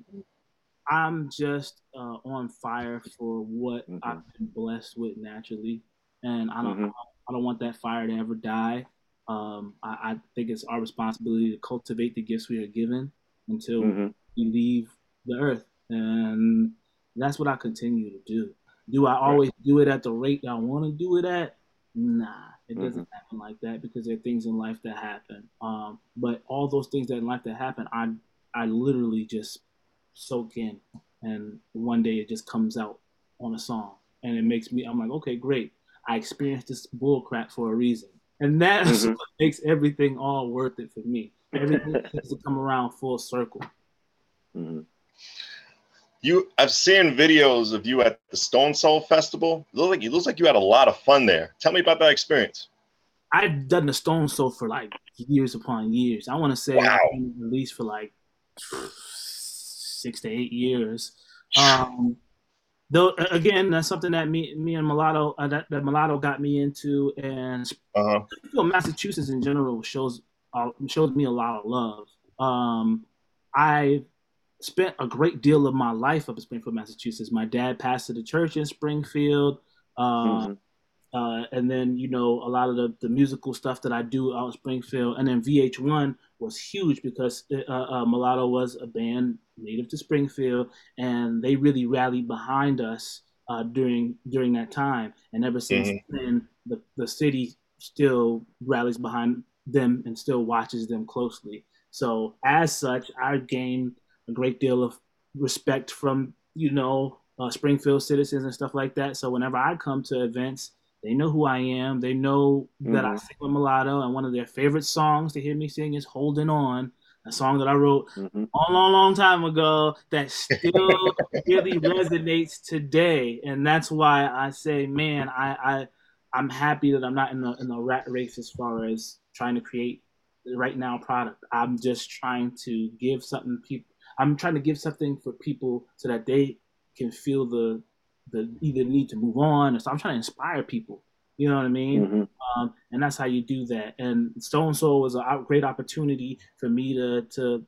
I'm just uh, on fire for what Mhm. I've been blessed with naturally, and I don't Mhm. I don't want that fire to ever die. Um, I, I think it's our responsibility to cultivate the gifts we are given until Mhm. we leave the earth, and that's what I continue to do. Do I always do it at the rate I want to do it at? Nah, it doesn't happen like that because there are things in life that happen. Um, but all those things that in life that happen, I I literally just soak in, and one day it just comes out on a song, and it makes me. I'm like, okay, great. I experienced this bull crap for a reason, and that's Mhm. what makes everything all worth it for me. *laughs* Everything has to come around full circle. Mhm. You, I've seen videos of you at the Stone Soul Festival. It looks like it looks like you had a lot of fun there. Tell me about that experience. I've done the Stone Soul for like years upon years. I want to say Wow. I've been released for like six to eight years. Um, though again, that's something that me, me and Mulatto, uh, that, that Mulatto got me into, and Uh huh. Massachusetts in general shows uh, shows me a lot of love. Um, I spent a great deal of my life up in Springfield, Massachusetts. My dad pastored a church in Springfield. Uh, Mhm. uh, and then you know a lot of the, the musical stuff that I do out in Springfield, and then VH1 was huge because uh, uh, Mulatto was a band native to Springfield, and they really rallied behind us uh, during during that time. And ever since then, the the city still rallies behind them and still watches them closely. So as such, I gained a great deal of respect from you know uh, Springfield citizens and stuff like that. So whenever I come to events, they know who I am. They know that I Mhm. sing with Mulatto, and one of their favorite songs to hear me sing is "Holding On," a song that I wrote Mhm. a long, long time ago that still *laughs* really resonates today. And that's why I say, man, I, I I'm happy that I'm not in the in the rat race as far as trying to create right now product. I'm just trying to give something people. I'm trying to give something for people so that they can feel the the either need to move on or so I'm trying to inspire people. You know what I mean? Mhm. um, and that's how you do that. And Stone Soul was a great opportunity for me to to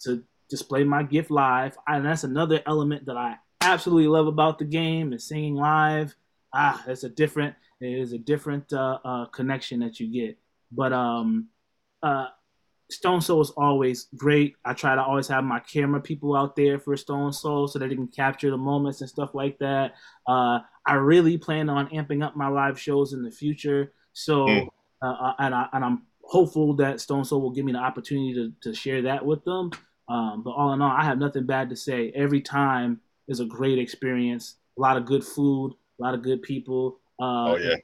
to display my gift live, and that's another element that I absolutely love about the game is singing live. Ah, it's a different, it is a different uh, uh, connection that you get. But um, uh, Stone Soul is always great. I try to always have my camera people out there for Stone Soul so that they can capture the moments and stuff like that. Uh, I really plan on amping up my live shows in the future. So, Mm. uh, and, I, and I'm hopeful that Stone Soul will give me the opportunity to, to share that with them. Um, but all in all, I have nothing bad to say. Every time is a great experience. A lot of good food, a lot of good people. Uh, Oh yeah.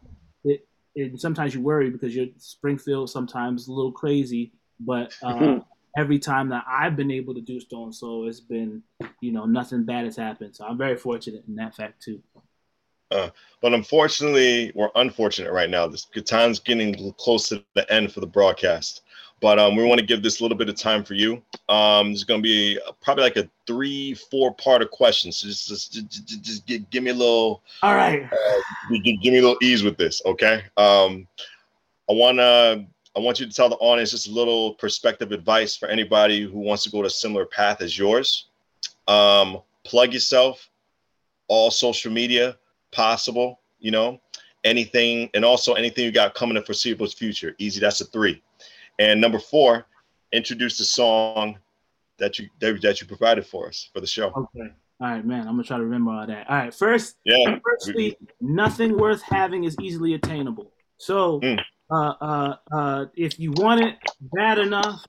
it, and sometimes you worry because you're Springfield sometimes a little crazy, but *laughs* uh, every time that I've been able to do Stone Soul, it's been you know nothing bad has happened. So I'm very fortunate in that fact too. But unfortunately, we're unfortunate right now. This time's getting close to the end for the broadcast. But um, we want to give this a little bit of time for you. Um, there's going to be probably like a three, four part of questions. So just, just, just, just, just gi- give me a little, All right. gi- gi- give me a little ease with this, okay? Um, I want to, I want you to tell the audience just a little perspective advice for anybody who wants to go to a similar path as yours. Um, plug yourself, all social media possible, you know, anything, and also anything you got coming in the foreseeable future. Easy, that's a three. And number four, introduce the song that you that, that you provided for us for the show. Okay. All right, man. I'm gonna try to remember all that. All right. First, Yeah, firstly, nothing worth having is easily attainable. So, Mm. Uh, uh, uh, if you want it bad enough,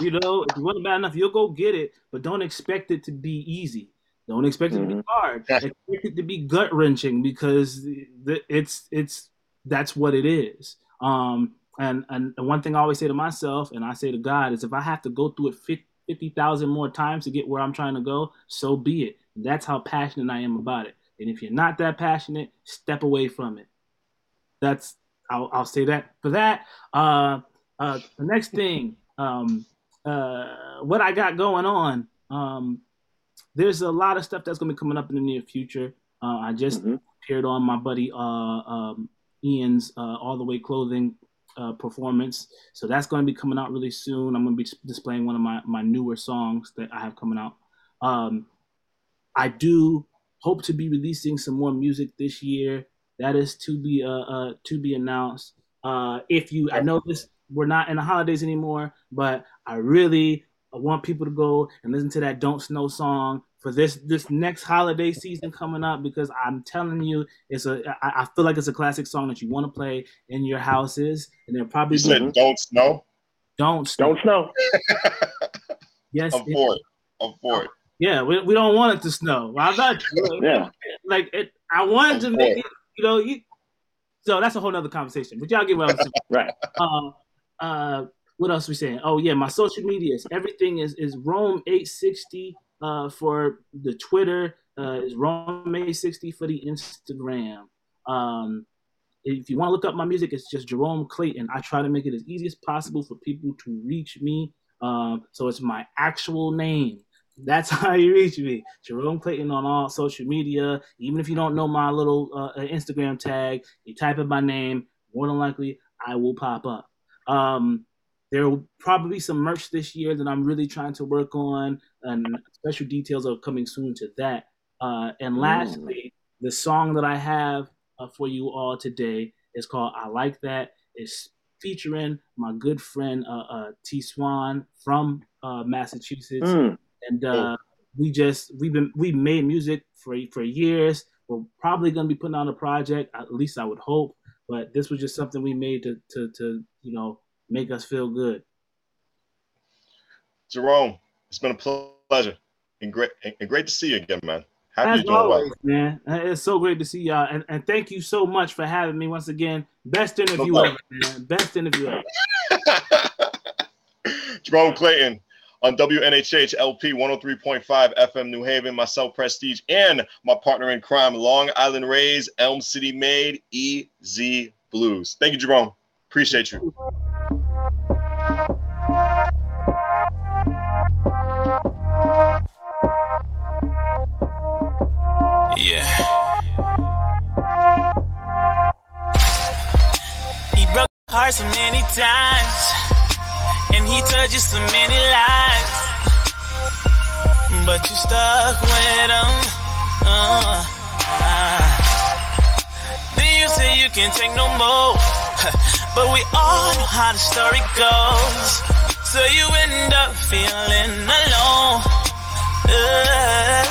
you know, if you want it bad enough, you'll go get it. But don't expect it to be easy. Don't expect it to be Mhm. hard. expect it to be gut wrenching because the, it's it's that's what it is. Um, and and one thing I always say to myself, and I say to God, is if I have to go through it fifty thousand more times to get where I'm trying to go, so be it. That's how passionate I am about it. And if you're not that passionate, step away from it. That's I'll, I'll say that for that. Uh, uh, the next thing, um, uh, what I got going on, um, there's a lot of stuff that's gonna be coming up in the near future. Uh, I just mm-hmm. appeared on my buddy uh, um, Ian's uh, All the Way Clothing uh, performance. So that's going to be coming out really soon. I'm going to be displaying one of my, my newer songs that I have coming out. Um, I do hope to be releasing some more music this year. That is to be uh, uh to be announced. Uh, if you, I know this, we're not in the holidays anymore, but I really want people to go and listen to that "Don't Snow" song for this this next holiday season coming up because I'm telling you, it's a I, I feel like it's a classic song that you want to play in your houses, and they're probably you said "Don't Snow." Don't snow. Don't snow. *laughs* yes, I'm for it. I'm for it. Yeah, we, we don't want it to snow. I'm not. yeah. *laughs* Like it, I wanted to make it. You know, you, so that's a whole other conversation. But y'all get what I'm saying, *laughs* right? Uh, uh, what else we saying? Oh yeah, my social medias. Everything is is Rome eight sixty uh, for the Twitter, uh, is Rome 60 for the Instagram. Um, if you want to look up my music, it's just Jerome Clayton. I try to make it as easy as possible for people to reach me. Um, so it's my actual name. That's *laughs* how you reach me, Jerome Clayton on all social media. Even if you don't know my little uh, Instagram tag, you type in my name. More than likely, I will pop up. Um, there will probably be some merch this year that I'm really trying to work on, and special details are coming soon to that. Uh, and lastly, mm. the song that I have uh, for you all today is called "I Like That." It's featuring my good friend uh, uh T Swan from uh, Massachusetts, mm. And uh, we just we've been we made music for for years. We're probably going to be putting on a project. At least I would hope. But this was just something we made to to to you know make us feel good. Jerome, it's been a pleasure and great and great to see you again, man. Happy As always, well. man. It's so great to see y'all, and, and thank you so much for having me once again. Best interview no ever, man. Best interview ever. *laughs* Jerome Clayton on WNHHLP 103.5 FM New Haven, myself Prestige, and my partner in crime, Long Island Rays, Elm City Made, EZ BlueZ. Thank you, Jerome. Appreciate you. Yeah. He broke hearts so many times, told you so many lies, but you stuck with him. Uh, uh. Then you say you can't take no more, *laughs* but we all know how the story goes. So you end up feeling alone. Uh,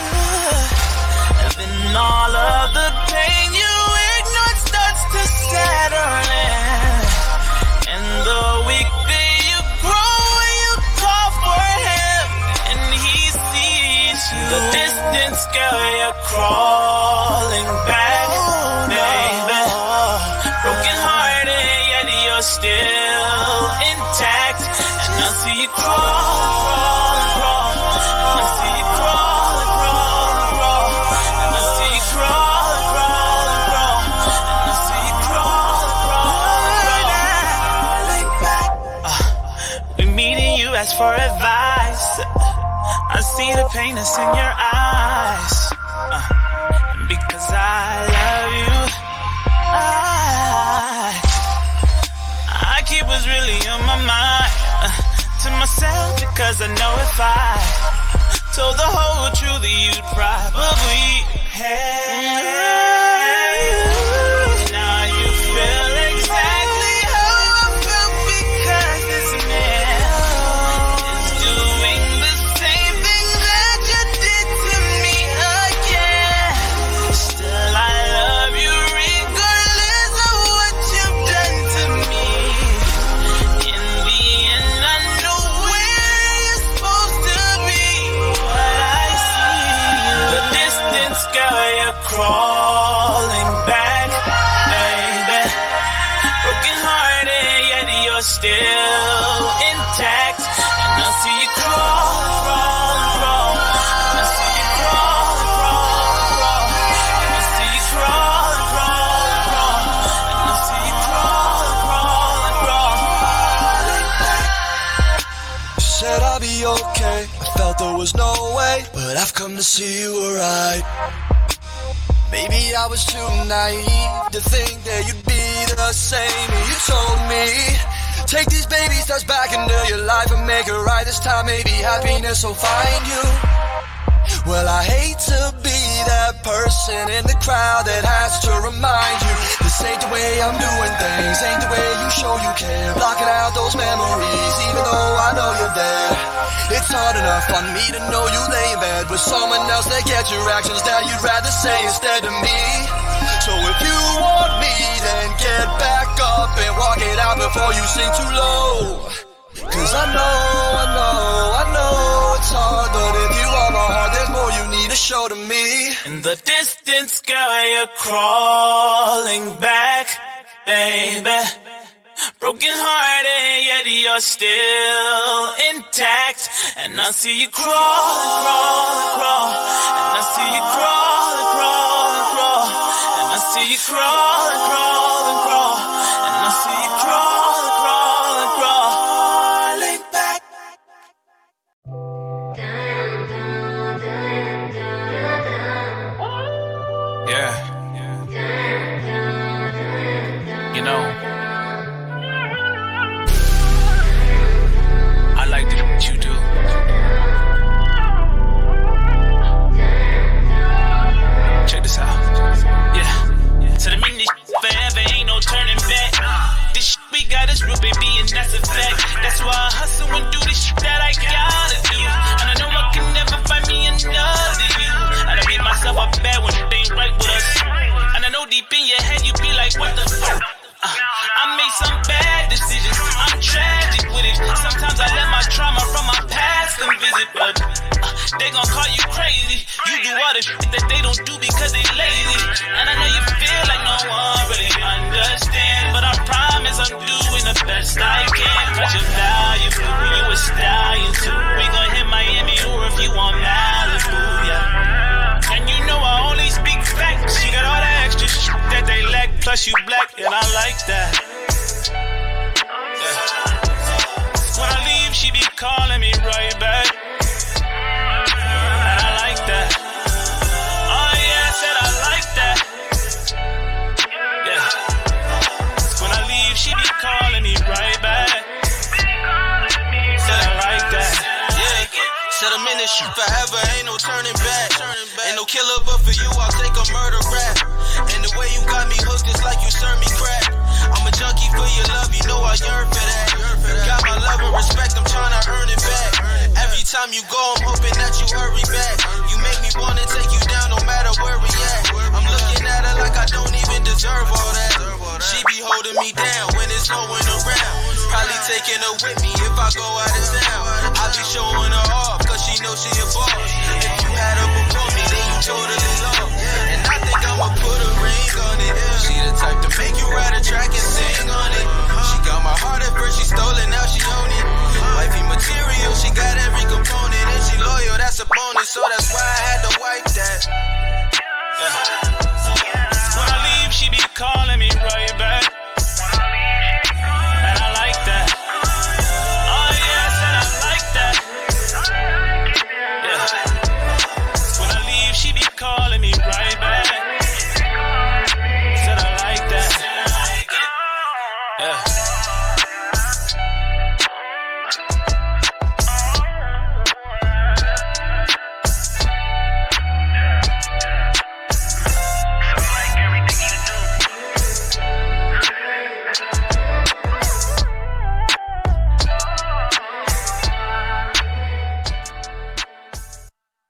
and all of the pain you ignored starts to settle in. Crawling back, oh, baby. Broken hearted, yet you're still intact. And I see you crawling I see you crawl. ask for advice. I see the pain that's in your eyes. To myself because I know if I told the whole truth, you'd probably hate. This time. Maybe happiness will find you. Well, I hate to be that person in the crowd that has to remind you this ain't the way I'm doing things, ain't the way you show you care. Blocking out those memories, even though I know you're there. It's hard enough on me to know you lay in bed with someone else that gets your actions that you'd rather say instead of me. So if you want me, then get back up and walk it out before you sink too low. Cause I know, if you my heart, there's more you need to show to me. In the distance, girl, you're crawling back, baby. Broken hearted, yet you're still intact. And I see you crawl, crawl, crawl. And I see you crawl, crawl, crawl. And I see you crawl, crawl, crawl. And I see you crawl, real, baby, and that's a fact. That's why I hustle and do the shit that I gotta do. And I know I can never find me another you. And I beat myself up bad when ain't right with us. And I know deep in your head you be like, what the fuck? Uh, I made some bad decisions. I'm tragic with it. Sometimes I let my trauma from my past come visit, but uh, they gon' call you crazy. You do all the shit that they don't do because they lazy. And I know you feel like no one really understands, but I promise I'm doing the best I can. Cause you're valuable, you a stallion too. We gon' hit Miami or if you want Malibu, yeah. And you know I only speak facts. You got all that extra shit that they lack, plus you black, and I like that. Calling me right back. And I like that. Oh yeah, I said I like that. Yeah. When I leave, she be calling me right back. Said I like that. Yeah, said I'm in this shit forever, ain't no turning back. Ain't no killer, but for you, I'll take a murder rap. And the way you got me hooked is like you serve me crack. I'm a junkie for your love, you know I yearn for that. And respect, I'm trying to earn it back. Every time you go, I'm hoping that you hurry back. You make me wanna take you down no matter where we at. I'm looking at her like I don't even deserve all that. She be holding me down when there's no one around. Probably taking her with me if I go out of town. I be showing her off, cause she knows she a boss. If you had her before me, then you totally lost. And I think I'ma put a ring on it. She the type to make you ride a track and sing on it. She got my heart at first, she stole it, now Wifey material, she got every component and she loyal, that's a bonus. So that's why I had to wipe that. Yeah. When I leave, she be calling me right back.